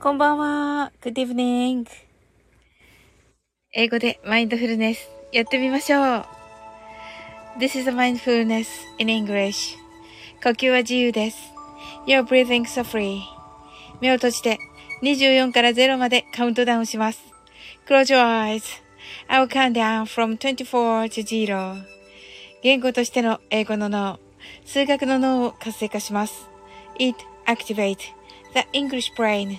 こんばんは。Good evening. 英語でマインドフルネスやってみましょう。This is a mindfulness in English. 呼吸は自由です。You're breathing so free. 目を閉じて24から0までカウントダウンします。Close your eyes. I will count down from 24 to 0. 言語としての英語の脳、数学の脳を活性化します。It activate the English brain,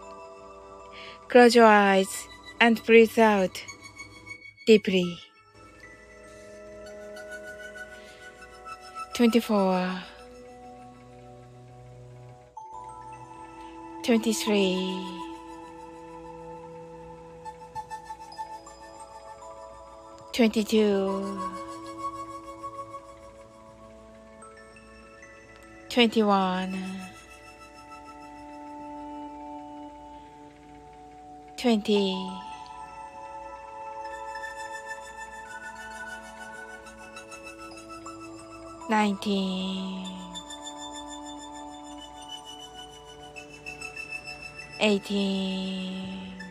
Close your eyes and breathe out deeply. 24 23 22 21 20 19 18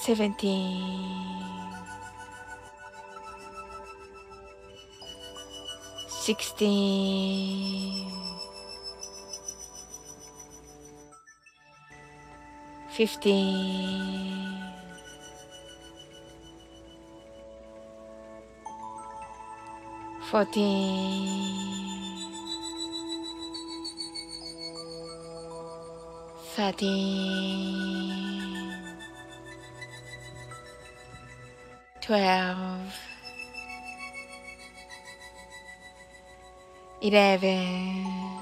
17 sixteen, 15 14 13 12 11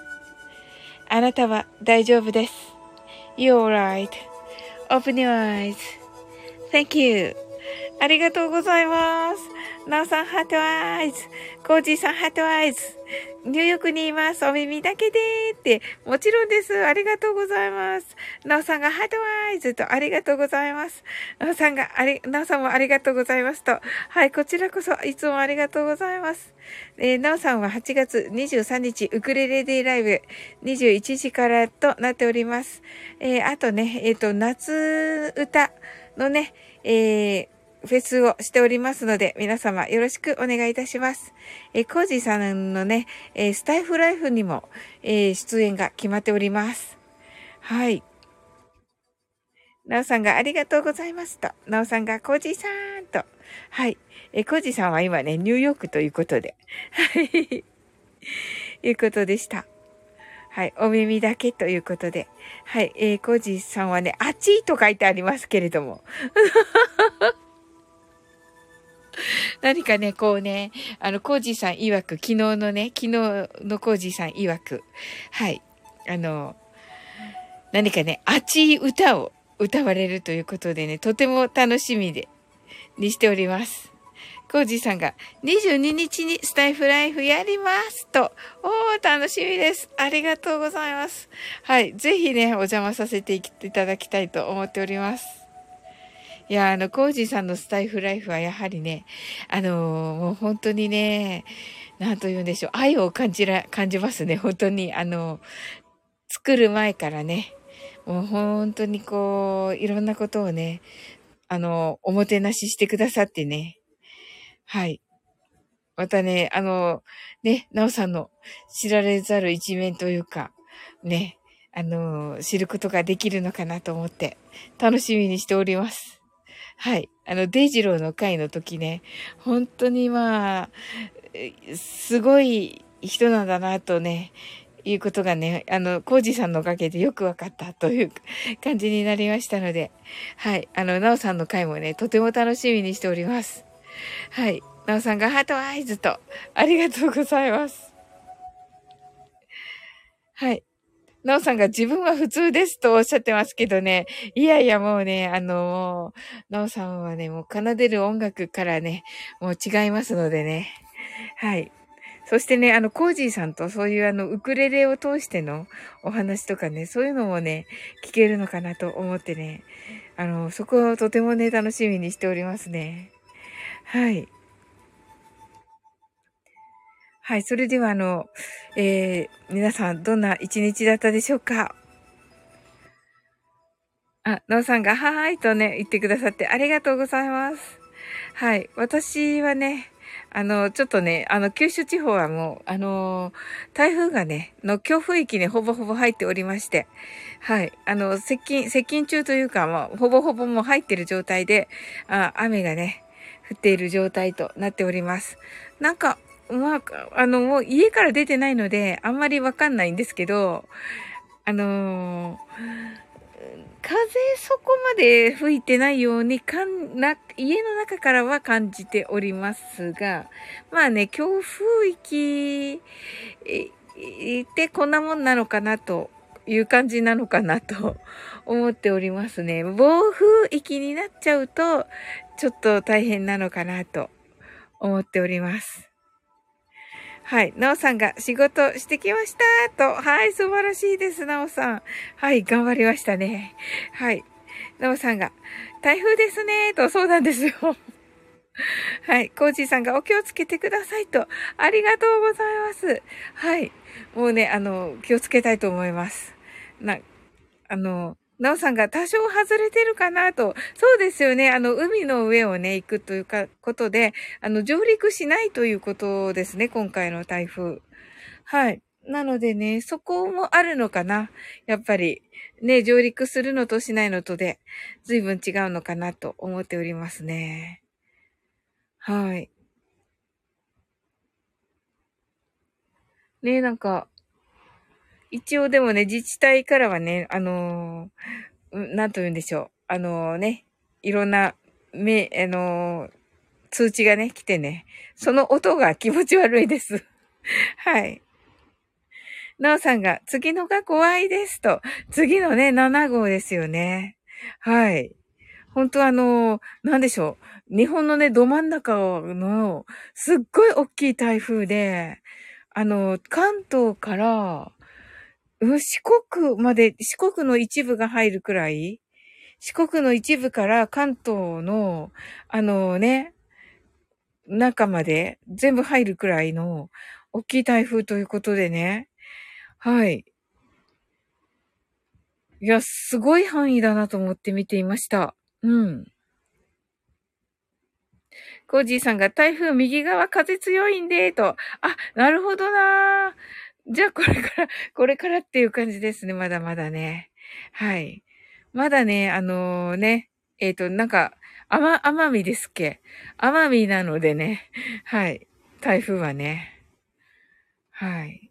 あなたは大丈夫です。You're right.Open your eyes. Thank you. ありがとうございます。なおさん、 heart eyes。コージーさん、 heart eyes。ニューヨークにいます。お耳だけでーって。もちろんです。ありがとうございます。なおさんが heart eyes とありがとうございます。なおさんがあり、なおさんもありがとうございますと。はい、こちらこそいつもありがとうございます。えー、なおさんは8月23日、ウクレレデイライブ21時からとなっております。えー、あとね、えっ、ー、と、夏歌のね、えー、フェスをしておりますので、皆様よろしくお願いいたします。えコージーさんのね、えスタイフライフにも、え出演が決まっております。はい。なおさんがありがとうございますと。なおさんがコージーさんと。はい。えコージーさんは今ね、ニューヨークということで。はい。いうことでした。はい。お耳だけということで。はい。えー、コージーさんはね、あっちと書いてありますけれども。何かね、こうね、あの、コージーさん曰く、昨日のね、昨日のコージーさん曰く、はい、あの、何かね、熱い歌を歌われるということでね、とても楽しみで、にしております。コージーさんが22日にスタイフライフやりますと。おー、楽しみです。ありがとうございます。はい。ぜひね、お邪魔させていただきたいと思っております。いや、あの、コージーさんのスタイフライフはやはりね、あのもう本当にね、なんと言うんでしょう、愛を感じら、感じますね、本当に。あの、作る前からね、もう本当にこう、いろんなことをね、あの、おもてなししてくださってね。はい。またね、あの、ね、なおさんの知られざる一面というか、ね、あの、知ることができるのかなと思って、楽しみにしております。はい。あの、デイジローの回の時ね、本当にまあ、すごい人なんだなとね、いうことがね、あの、コージさんのおかげでよくわかったという感じになりましたので、はい。あの、ナオさんの回もね、とても楽しみにしております。はい。ナオさんがハートアイズと、ありがとうございます。はい。なおさんが自分は普通ですとおっしゃってますけどね。いやいやもうね、あのなおさんはね、もう奏でる音楽からね、もう違いますのでね。はい。そしてね、あの、コージーさんとそういうあの、ウクレレを通してのお話とかね、そういうのもね、聞けるのかなと思ってね、あの、そこをとてもね、楽しみにしておりますね。はい。はい。それでは、あの、えー、皆さん、どんな一日だったでしょうか？あ、なおさんが、はーいとね、言ってくださってありがとうございます。はい。私はね、あの、ちょっとね、あの、九州地方はもう、あの、台風がね、の強風域にほぼほぼ入っておりまして、はい。あの、接近、接近中というか、もう、ほぼほぼもう入ってる状態で、あ雨がね、降っている状態となっております。なんか、まあ、あの、もう家から出てないので、あんまりわかんないんですけど、あのー、風そこまで吹いてないようにかんな、家の中からは感じておりますが、まあね、強風域ってこんなもんなのかなという感じなのかなと 思っておりますね。暴風域になっちゃうと、ちょっと大変なのかなと思っております。はい。なおさんが仕事してきましたと。はい。素晴らしいです、なおさん。はい。頑張りましたね。はい。なおさんが、台風ですねと。そうなんですよ。はい。コージーさんがお気をつけてくださいと。ありがとうございます。はい。もうね、あの、気をつけたいと思います。な、あの、なおさんが多少外れてるかなと。そうですよね。あの、海の上をね、行くというか、ことで、あの、上陸しないということですね。今回の台風。はい。なのでね、そこもあるのかな。やっぱり、ね、上陸するのとしないのとで、随分違うのかなと思っておりますね。はい。ね、なんか、一応でもね、自治体からはね、あのー、なんと言うんでしょう。あのー、ね、いろんな、め、あのー、通知がね、来てね、その音が気持ち悪いです。はい。なおさんが、次のが怖いですと。次のね、7号ですよね。はい。本当あの、なんでしょう。日本のね、ど真ん中の、すっごい大きい台風で、あの、関東から、四国まで、四国の一部が入るくらい？四国の一部から関東の、あのね、中まで全部入るくらいの大きい台風ということでね。はい。いや、すごい範囲だなと思って見ていました。うん。コージーさんが台風右側風強いんで、と。あ、なるほどなじゃあこれから、これからっていう感じですね。まだまだね。はい。まだね、あのー、ね、えっ、ー、と、なんか、あま、奄美ですっけ？奄美なのでね。はい。台風はね。はい。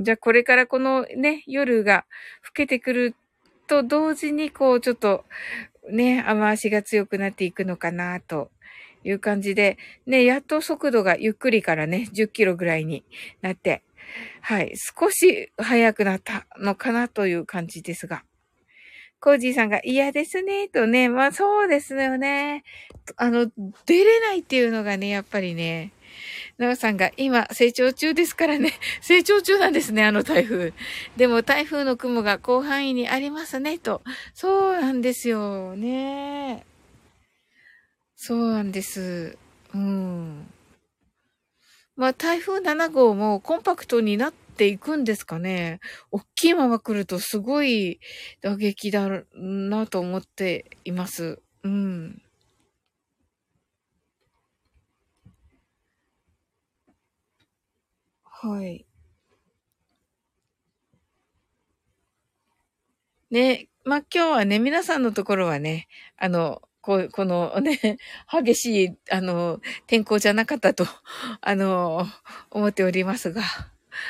じゃあこれからこのね、夜が更けてくると同時に、こう、ちょっと、ね、雨足が強くなっていくのかな、という感じで、ね、やっと速度がゆっくりからね、10キロぐらいになって、はい、少し速くなったのかなという感じですが。コージーさんが嫌ですね、とね、まあそうですよね。あの、出れないっていうのがね、やっぱりね、なおさんが今成長中ですからね。成長中なんですね、あの台風。でも台風の雲が広範囲にありますね、と。そうなんですよ、ね。そうなんです。うん。まあ台風7号もコンパクトになっていくんですかね。大きいまま来るとすごい打撃だなと思っています。うん。はい。ね、まあ、今日はね、皆さんのところはね、あの、こう、この ね、激しい、あの、天候じゃなかったと、あの、思っておりますが、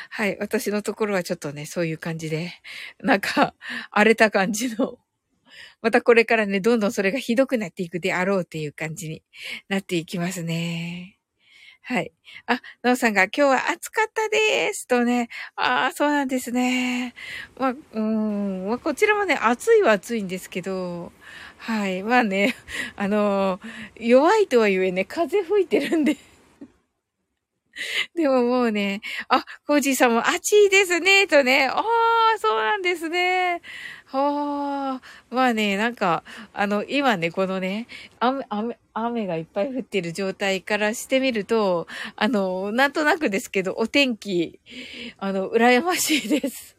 はい、私のところはちょっとね、そういう感じで、なんか、荒れた感じの、またこれからね、どんどんそれがひどくなっていくであろうっていう感じになっていきますね。はい。あ、なおさんが今日は暑かったですとね。ああ、そうなんですね。まあ、うん、まあ、こちらもね、暑いは暑いんですけど、はい。まあね、あの弱いとはいえね、風吹いてるんで でももうね、あ、コージーさんも暑いですね、とね。ああ、そうなんですね。はあ、まあね、なんか、あの、今ね、このね、雨、雨、雨がいっぱい降ってる状態からしてみると、あの、なんとなくですけど、お天気、あの、羨ましいです。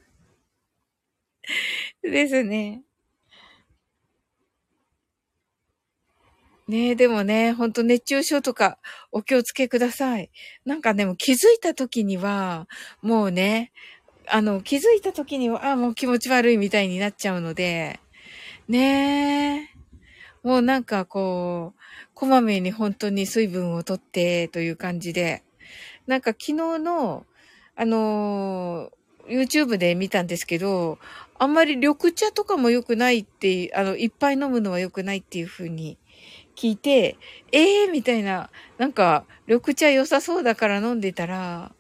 ですね。ねえ、でもね、ほんと熱中症とかお気をつけください。なんかでも気づいた時には、もうね、あの、気づいた時には、あ、もう気持ち悪いみたいになっちゃうので、ねえ。もうなんかこう、こまめに本当に水分をとってという感じで、なんか昨日の、あの、YouTube で見たんですけど、あんまり緑茶とかも良くないって、あの、いっぱい飲むのは良くないっていう風に聞いて、ええー、みたいな、なんか、緑茶良さそうだから飲んでたら、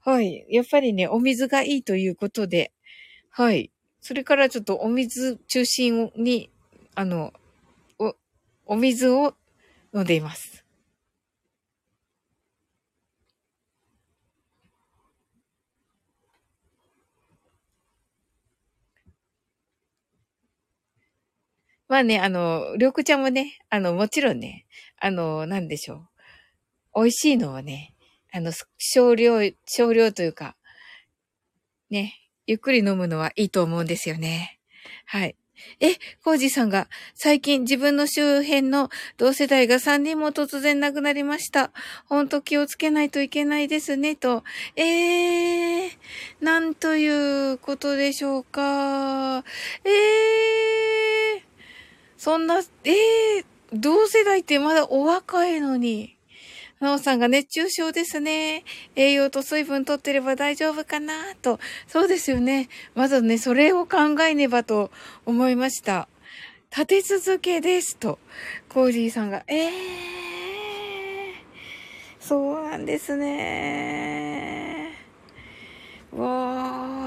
はい。やっぱりね、お水がいいということで、はい。それからちょっとお水中心に、あの、お、お水を飲んでいます。まあね、あの、緑茶もね、あの、もちろんね、あの、なんでしょう。美味しいのはね、あの、少量、少量というか、ね、ゆっくり飲むのはいいと思うんですよね。はい。え、コージさんが、最近自分の周辺の同世代が3人も突然亡くなりました。ほんと気をつけないといけないですね、と。えー、なんということでしょうか。えー、そんな、えー、同世代ってまだお若いのに。なおさんが熱中症ですね。栄養と水分取ってれば大丈夫かなと。そうですよね。まずね、それを考えねばと思いました。立て続けですと。コージーさんが、ええー、そうなんですね。わー。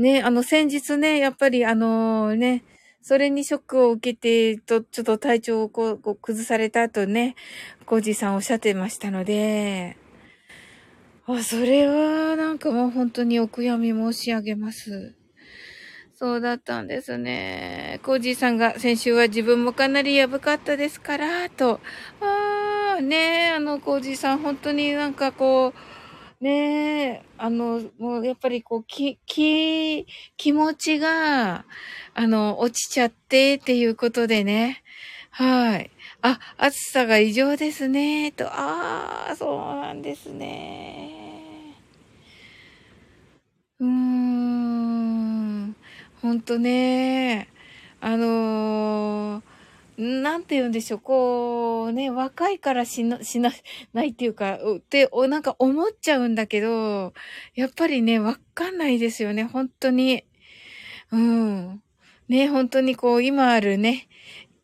ね、あの、先日ね、やっぱりあのね、それにショックを受けて、と、ちょっと体調をこう、こう崩された後ね、コージーさんおっしゃってましたので、あ、それは、なんかもう本当にお悔やみ申し上げます。そうだったんですね。コージーさんが先週は自分もかなりやぶかったですから、と。ああ、ねあの、コージーさん本当になんかこう、ねえ、あの、もうやっぱりこう、き、き、気持ちが、あの、落ちちゃってっていうことでね。はい。あ、暑さが異常ですね、と。ああ、そうなんですね。うーん。ほんとね。あのー、なんて言うんでしょう、こう、ね、若いからしな、しな、ないっていうか、って、なんか思っちゃうんだけど、やっぱりね、わかんないですよね、本当に。うん。ね、本当にこう、今あるね、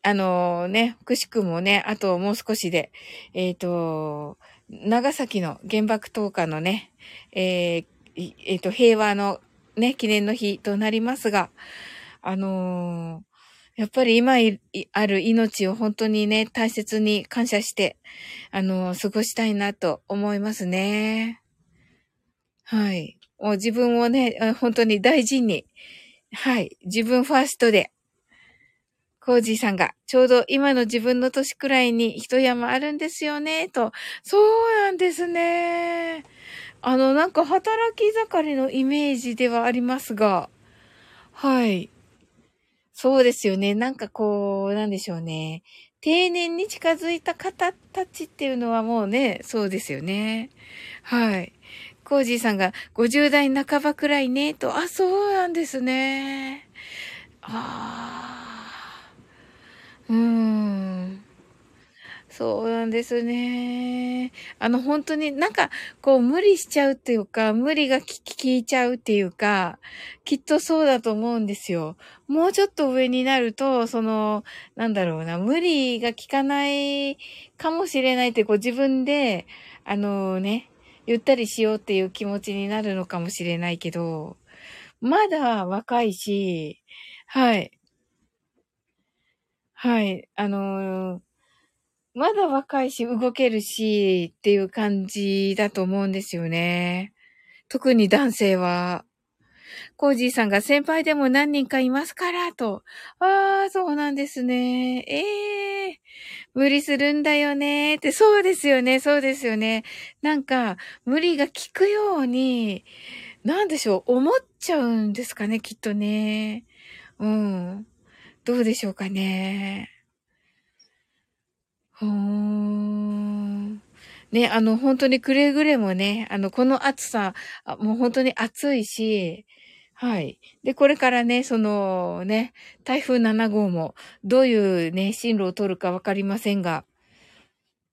あのね、くしくもね、あともう少しで、えっ、ー、と、長崎の原爆投下のね、えー、えっ、と、平和のね、記念の日となりますが、あの、やっぱり今ある命を本当にね、大切に感謝して、あの過ごしたいなと思いますね。はい。もう自分をね、本当に大事に、はい。自分ファーストで、コージーさんが、ちょうど今の自分の年くらいに一山あるんですよね、と。そうなんですね。あの、なんか働き盛りのイメージではありますが、はい。そうですよね。なんかこう、なんでしょうね。定年に近づいた方たちっていうのはもうね、そうですよね。はい。コージーさんが50代半ばくらいね、と。あ、そうなんですね。ああ。うーん。そうなんですね。あの、本当になんか、こう、無理しちゃうっていうか、無理が効いちゃうっていうか、きっとそうだと思うんですよ。もうちょっと上になると、その、なんだろうな、無理が効かないかもしれないって、こう、自分で、あのね、ゆったりしようっていう気持ちになるのかもしれないけど、まだ若いし、はい。はい。あのー、まだ若いし、動けるし、っていう感じだと思うんですよね。特に男性は。コージーさんが先輩でも何人かいますから、と。ああ、そうなんですね。ええー、無理するんだよね。って、そうですよね、そうですよね。なんか、無理が効くように、なんでしょう、思っちゃうんですかね、きっとね。うん。どうでしょうかね。ほー。ね、あの、本当にくれぐれもね、あの、この暑さ、もう本当に暑いし、はい。で、これからね、そのね、台風7号もどういうね、進路を取るかわかりませんが、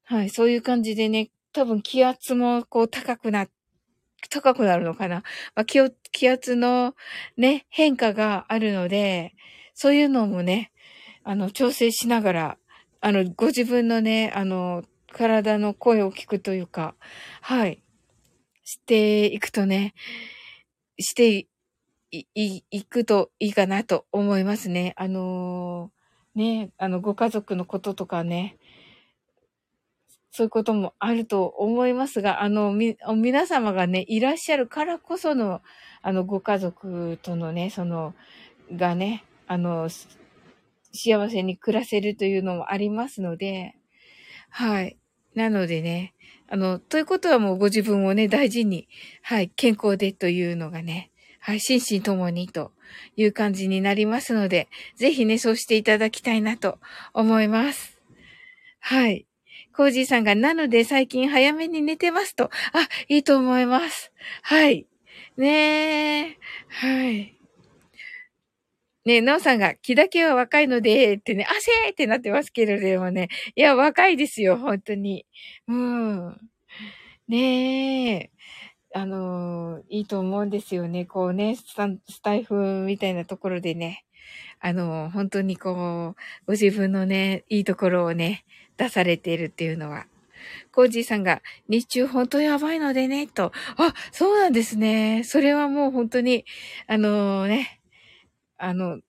はい、そういう感じでね、多分気圧もこう高くな、高くなるのかな。まあ、気気圧のね、変化があるので、そういうのもね、あの、調整しながら、あの、ご自分のね、あの、体の声を聞くというか、はい、していくとね、してい、い、いくといいかなと思いますね。あのー、ね、あの、ご家族のこととかね、そういうこともあると思いますが、あの、み、皆様がね、いらっしゃるからこその、あの、ご家族とのね、その、がね、あの、幸せに暮らせるというのもありますので、はい。なのでね、あの、ということはもうご自分をね、大事に、はい、健康でというのがね、はい、心身ともにという感じになりますので、ぜひね、そうしていただきたいなと思います。はい。コージーさんが、なので最近早めに寝てますと。あ、いいと思います。はい。ねえ。はい。ね、なおさんが、気だけは若いので、ってね、汗ってなってますけれどもね。いや、若いですよ、本当に。うん。ねえ。あのいいと思うんですよね。こうね、スタイフみたいなところでね。あの本当にこう、ご自分のね、いいところをね、出されているっていうのは。コージーさんが、日中本当やばいのでね、と。あ、そうなんですね。それはもう本当に、あのね、あの、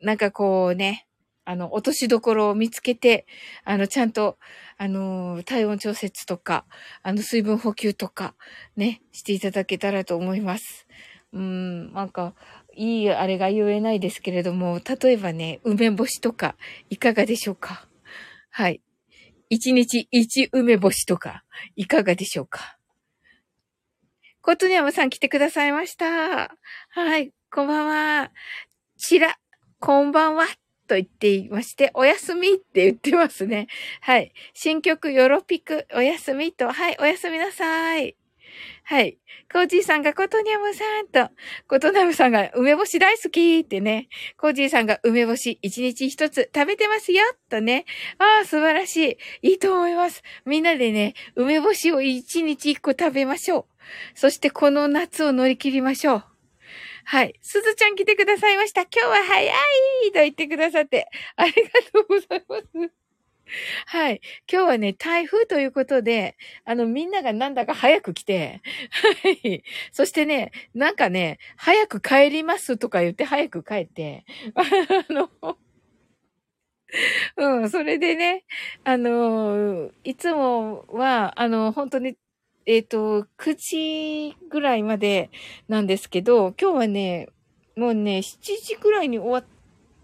なんかこうね、あの、落としどころを見つけて、あの、ちゃんと、あの、体温調節とか、あの、水分補給とか、ね、していただけたらと思います。うん、なんか、いいあれが言えないですけれども、例えばね、梅干しとか、いかがでしょうか？はい。一日一梅干しとか、いかがでしょうか？コトニャムさん来てくださいました。はい、こんばんは。ちら、こんばんは。と言っていまして、おやすみって言ってますね。はい。新曲ヨロピク、おやすみと、はい、おやすみなさい。はい。コージーさんがコトニャムさんと、コトニャムさんが梅干し大好きってね、コージーさんが梅干し一日一つ食べてますよとね。ああ、素晴らしい。いいと思います。みんなでね、梅干しを一日一個食べましょう。そしてこの夏を乗り切りましょう。はい。すずちゃん来てくださいました。今日は早いと言ってくださって、ありがとうございます。はい。今日はね、台風ということで、あの、みんながなんだか早く来て、はい。そしてね、なんかね、早く帰りますとか言って早く帰って、あの、うん、それでね、あの、いつもは、あの、本当にえっ、ー、と、9時ぐらいまでなんですけど、今日はね、もうね、7時ぐらいに終わっ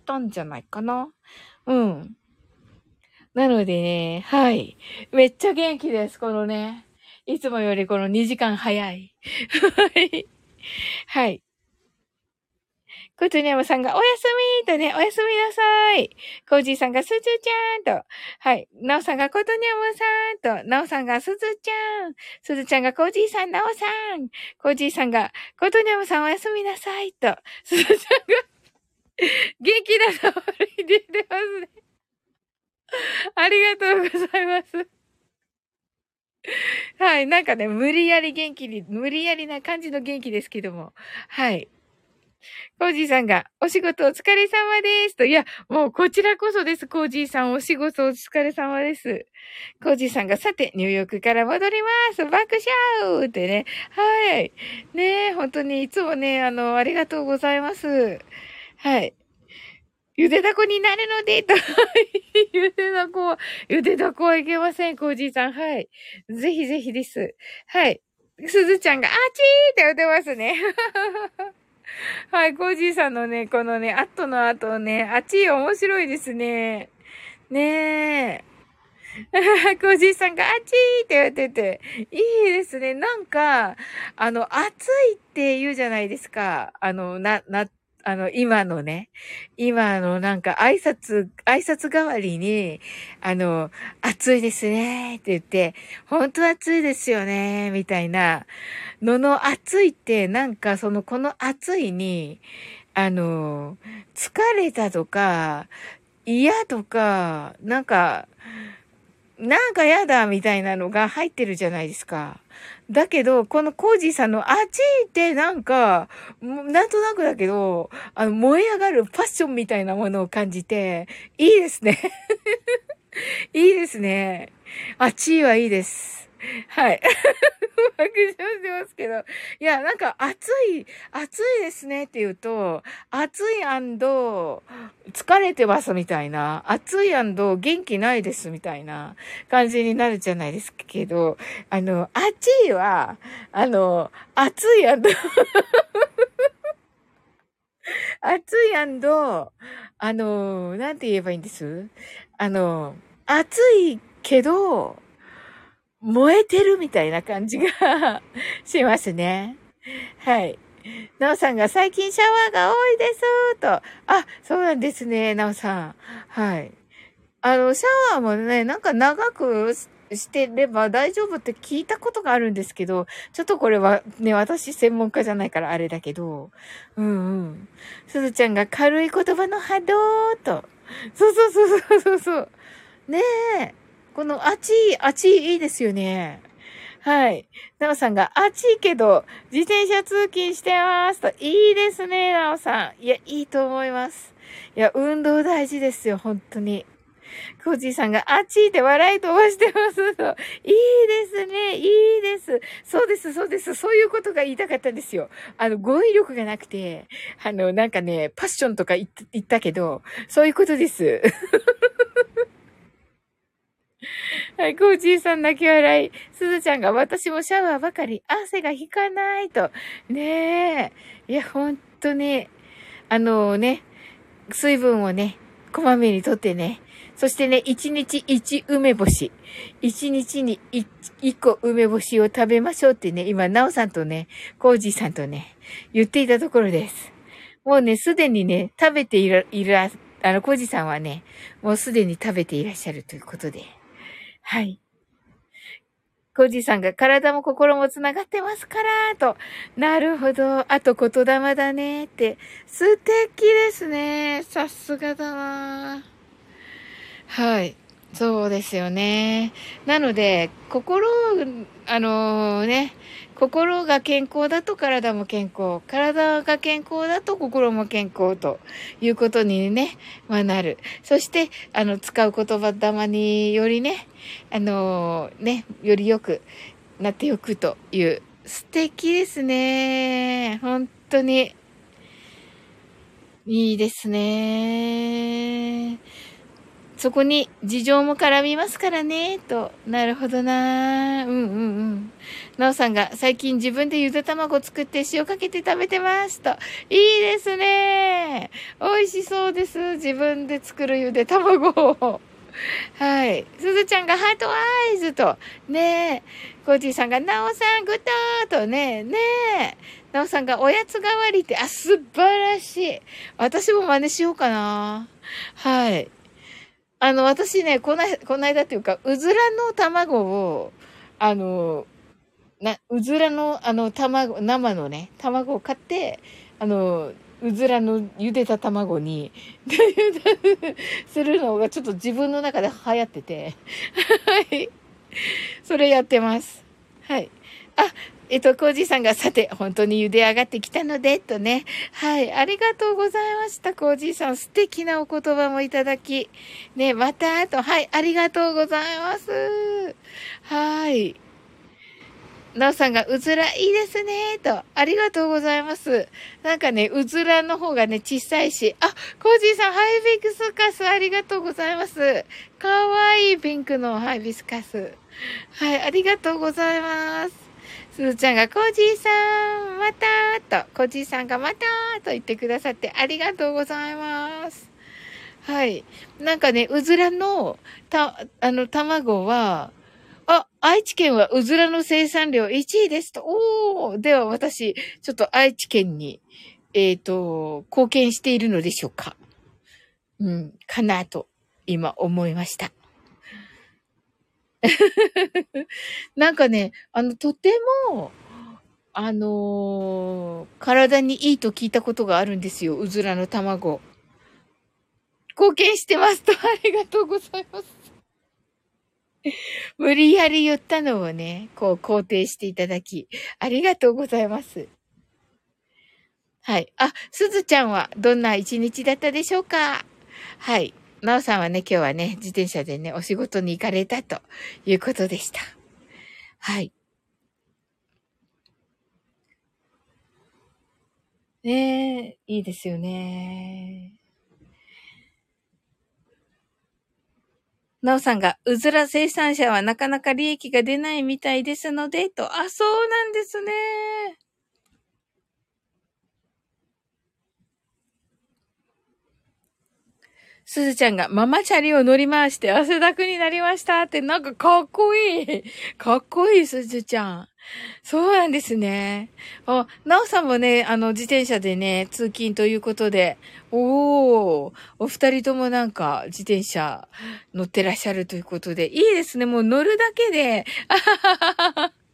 たんじゃないかな。うん。なのでね、はい。めっちゃ元気です、このね。いつもよりこの2時間早い。はい。コツニャムさんがおやすみとね、おやすみなさい。コージーさんがすずちゃんと。はい。ナオさんがコトニャムさんと。ナオさんがすずちゃん。すずちゃんがコージーさん、ナオさん。コージーさんがコトニャムさんおやすみなさいと。すずちゃんが元気なのに出てますね。ありがとうございます。はい。なんかね、無理やり元気に、無理やりな感じの元気ですけども。はい。コージーさんが、お仕事お疲れ様です。と、いや、もうこちらこそです。コージーさん、お仕事お疲れ様です。コージーさんが、さて、ニューヨークから戻ります。爆笑ってね。はい。ね本当にいつもね、あの、ありがとうございます。はい。ゆでだこになるので、と。ゆでだこは、ゆでだこはいけません、コージーさん。はい。ぜひぜひです。はい。すずちゃんが、あちーって言ってますね。はい、コージーさんのね、このね、アットの後ね、あっち面白いですね。ねえ。コージーさんがあっちーって言ってて、いいですね。なんか、あの、暑いって言うじゃないですか。あの、な、な、あの、今のね、今のなんか挨拶、挨拶代わりに、あの、暑いですねって言って、本当暑いですよね、みたいなのの暑いって、なんかその、この暑いに、あの、疲れたとか、嫌とか、なんか、なんかやだみたいなのが入ってるじゃないですか。だけど、このコージーさんのあっちってなんか、なんとなくだけど、あの、燃え上がるパッションみたいなものを感じて、いいですね。いいですね。あっちはいいです。はい。爆笑してますけど。いや、なんか暑い、暑いですねって言うと、暑い疲れてますみたいな、暑い元気ないですみたいな感じになるじゃないですけど、あの、暑いは、あの、暑い 暑いあの、なんて言えばいいんです？あの、暑いけど、燃えてるみたいな感じがしますね。はい。なおさんが最近シャワーが多いですと。あ、そうなんですね、なおさん。はい。あの、シャワーもね、なんか長くしてれば大丈夫って聞いたことがあるんですけど、ちょっとこれはね、私専門家じゃないからあれだけど、うんうん。すずちゃんが軽い言葉の波動と。そうそうそうそうそうそう。ねえ。このあちい、あちいいいですよね。はい。なおさんが、あちいけど、自転車通勤してますと、いいですね、なおさん。いや、いいと思います。いや、運動大事ですよ、本当に。コージーさんが、あっちーって笑い飛ばしてますと。いいですね。いいです。そうです、そうです。そういうことが言いたかったんですよ。あの、語彙力がなくて、あの、なんかね、パッションとか言ったけど、そういうことです。はい、コージーさん泣き笑い。すずちゃんが私もシャワーばかり、汗が引かないと。ねえ。いや、ほんとね、あのね、水分をね、こまめにとってね。そしてね、一日一梅干し。一日に一個梅干しを食べましょうってね、今、なおさんとね、コージーさんとね、言っていたところです。もうね、すでにね、食べている、いる、あの、コージーさんはね、もうすでに食べていらっしゃるということで。はい。コージさんが体も心もつながってますから、と。なるほど。あと言霊だね、って。素敵ですね。さすがだなはい。そうですよね。なので、心、あのー、ね、心が健康だと体も健康。体が健康だと心も健康ということにね、まあなる。そして、あの、使う言葉玉によりね、あのー、ね、より良くなっておくという。素敵ですね。本当に。いいですね。そこに事情も絡みますからね、と。なるほどなうんうんうん。なおさんが最近自分でゆで卵作って塩かけて食べてますと。いいですね。美味しそうです。自分で作るゆで卵を。はい。すずちゃんが heart eyes と。ねえ。コージーさんが、なおさんグッドとね。ねえ。なおさんがおやつ代わりって、あ、素晴らしい。私も真似しようかな。はい。あの、私ね、こない、こないだっていうか、うずらの卵を、あの、な、うずらの、あの、卵、生のね、卵を買って、あの、うずらの茹でた卵に、するのがちょっと自分の中で流行ってて、はい。それやってます。はい。あ、えっと、コージーさんが、さて、本当に茹で上がってきたので、とね。はい。ありがとうございました、コージーさん。素敵なお言葉もいただき。ね、また、と、はい。ありがとうございます。はい。なおさんが、うずらいいですね、と。ありがとうございます。なんかね、うずらの方がね、小さいし。あ、コージーさん、ハイビスカス、ありがとうございます。かわいいピンクのハイビスカス。はい、ありがとうございます。すずちゃんが、コージーさん、またと、コージーさんがまたと言ってくださってありがとうございます。はい。なんかね、うずらの、た、あの、卵は、あ、愛知県はうずらの生産量1位ですと。おーでは私、ちょっと愛知県に、えっ、ー、と、貢献しているのでしょうか。うん、かなと、今思いました。なんかね、あの、とても、あのー、体にいいと聞いたことがあるんですよ。うずらの卵。貢献してますと、ありがとうございます。無理やり言ったのをね、こう肯定していただき、ありがとうございます。はい。あ、すずちゃんはどんな一日だったでしょうか？はい。なおさんはね、今日はね、自転車でね、お仕事に行かれたということでした。はい。ねえ、いいですよね。なおさんが、うずら生産者はなかなか利益が出ないみたいですので、と。あ、そうなんですね。すずちゃんがママチャリを乗り回して汗だくになりましたってなんかかっこいい。かっこいい、すずちゃん。そうなんですね。あ、なおさんもね、あの、自転車でね、通勤ということで、おー、お二人ともなんか、自転車乗ってらっしゃるということで、いいですね。もう乗るだけで、あははは。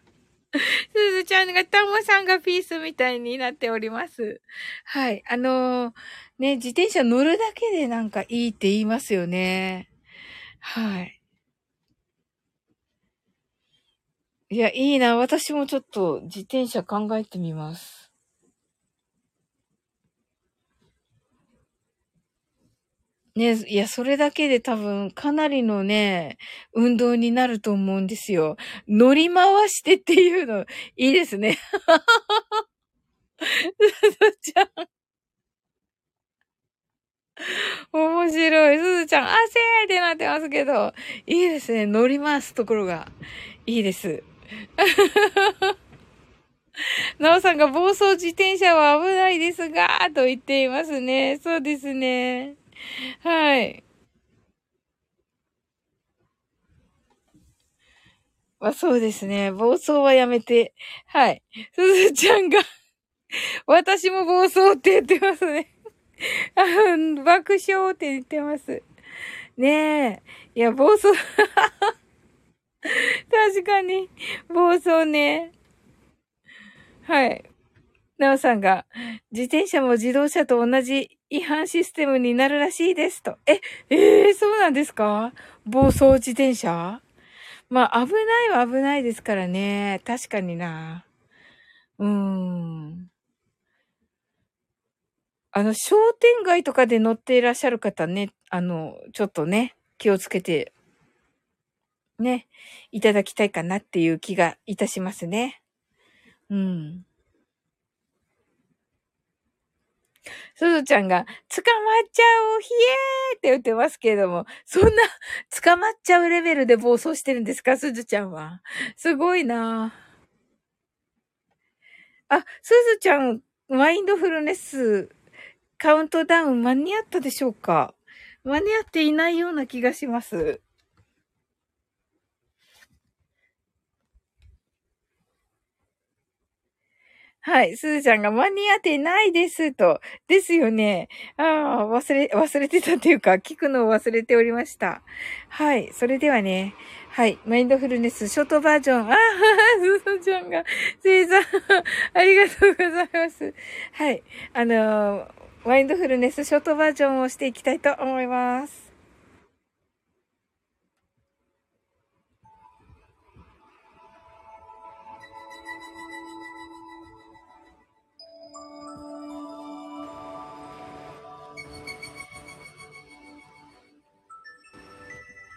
すずちゃんが、たもさんがピースみたいになっております。はい。あのー、ね、自転車乗るだけでなんかいいって言いますよね。はい。いや、いいな。私もちょっと自転車考えてみます。ね、いや、それだけで多分かなりのね、運動になると思うんですよ。乗り回してっていうの、いいですね。すずちゃん。面白い。すずちゃん、汗ってなってますけど、いいですね。乗り回すところが、いいです。なおさんが暴走自転車は危ないですが、と言っていますね。そうですね。はい。まあ、そうですね。暴走はやめて。はい。すずちゃんが 私も暴走って言ってますね 爆笑って言ってます。ねえ。いや、暴走確かに。暴走ね。はい。なおさんが、自転車も自動車と同じ違反システムになるらしいですと。え、えー、そうなんですか？暴走自転車？まあ、危ないは危ないですからね。確かにな。うーん。あの、商店街とかで乗っていらっしゃる方ね、あの、ちょっとね、気をつけて、ね、いただきたいかなっていう気がいたしますね。うん。すずちゃんが、捕まっちゃう、ひえーって言ってますけれども、そんな、捕まっちゃうレベルで暴走してるんですか？すずちゃんは。すごいなあ、すずちゃん、マインドフルネス、カウントダウン間に合ったでしょうか？間に合っていないような気がします。はい。すずちゃんが間に合ってないですと。ですよね。ああ、忘れ、忘れてたっていうか、聞くのを忘れておりました。はい。それではね。はい。マインドフルネス、ショートバージョン。ああ、すずちゃんが、せいさん、ありがとうございます。はい。あのー、マインドフルネス、ショートバージョンをしていきたいと思います。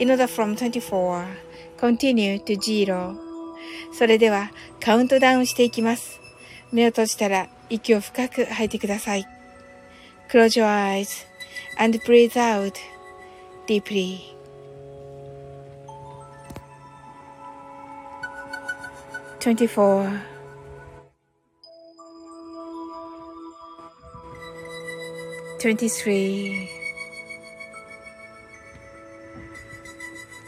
in order from 24 continue to 0それではカウントダウンしていきます。目を閉じたら息を深く吐いてください。Close your eyes and breathe out deeply. Twenty-four. Twenty-three.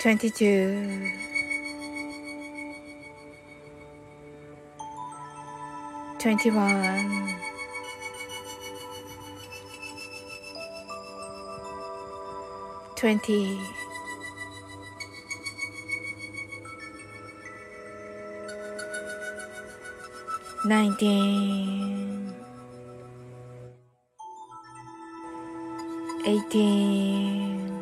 22 21 20 19 18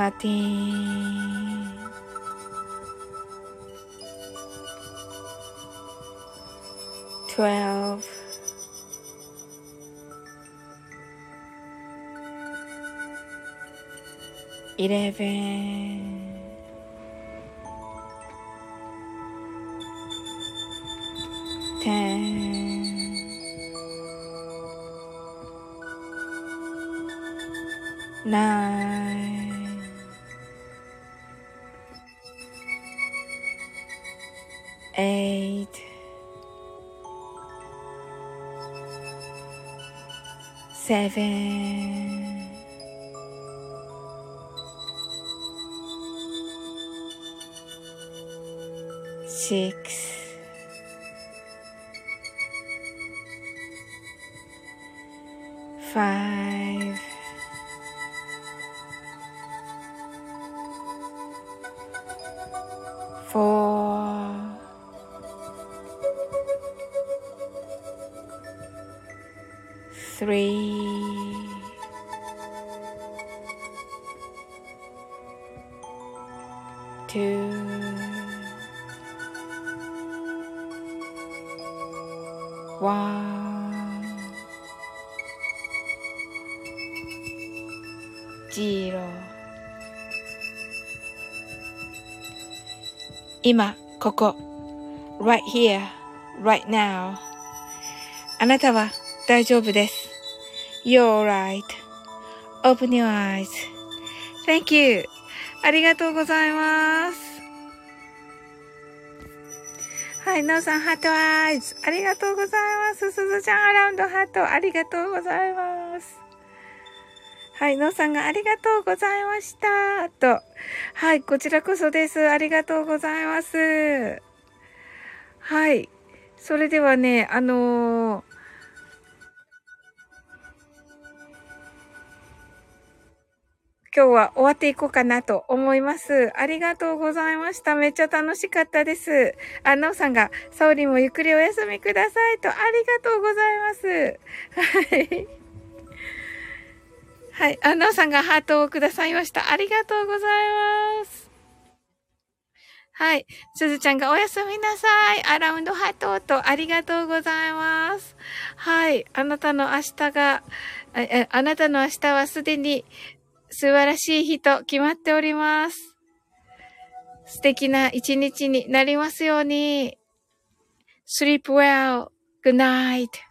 Saraswati. Twelve. Eleven. Seven, six, ここ。right here, right now. あなたは大丈夫です。You're alright.Open your eyes.Thank you. ありがとうございます。はい、なおさん、ハートアイズ。ありがとうございます。すずちゃん、アラウンドハート。ありがとうございます。はい、のうさんがありがとうございました。と。はい、こちらこそです。ありがとうございます。はい。それではね、あのー今日は終わっていこうかなと思います。ありがとうございました。めっちゃ楽しかったです。あ、なおさんが、サオリもゆっくりお休みくださいと、ありがとうございます。はい。はい。あ、なおさんがハートをくださいました。ありがとうございます。はい。すずちゃんがおやすみなさい。アラウンドハートとありがとうございます。はい。あなたの明日が、あああなたの明日はすでに素晴らしい日と決まっております。素敵な一日になりますように。sleep well. good night.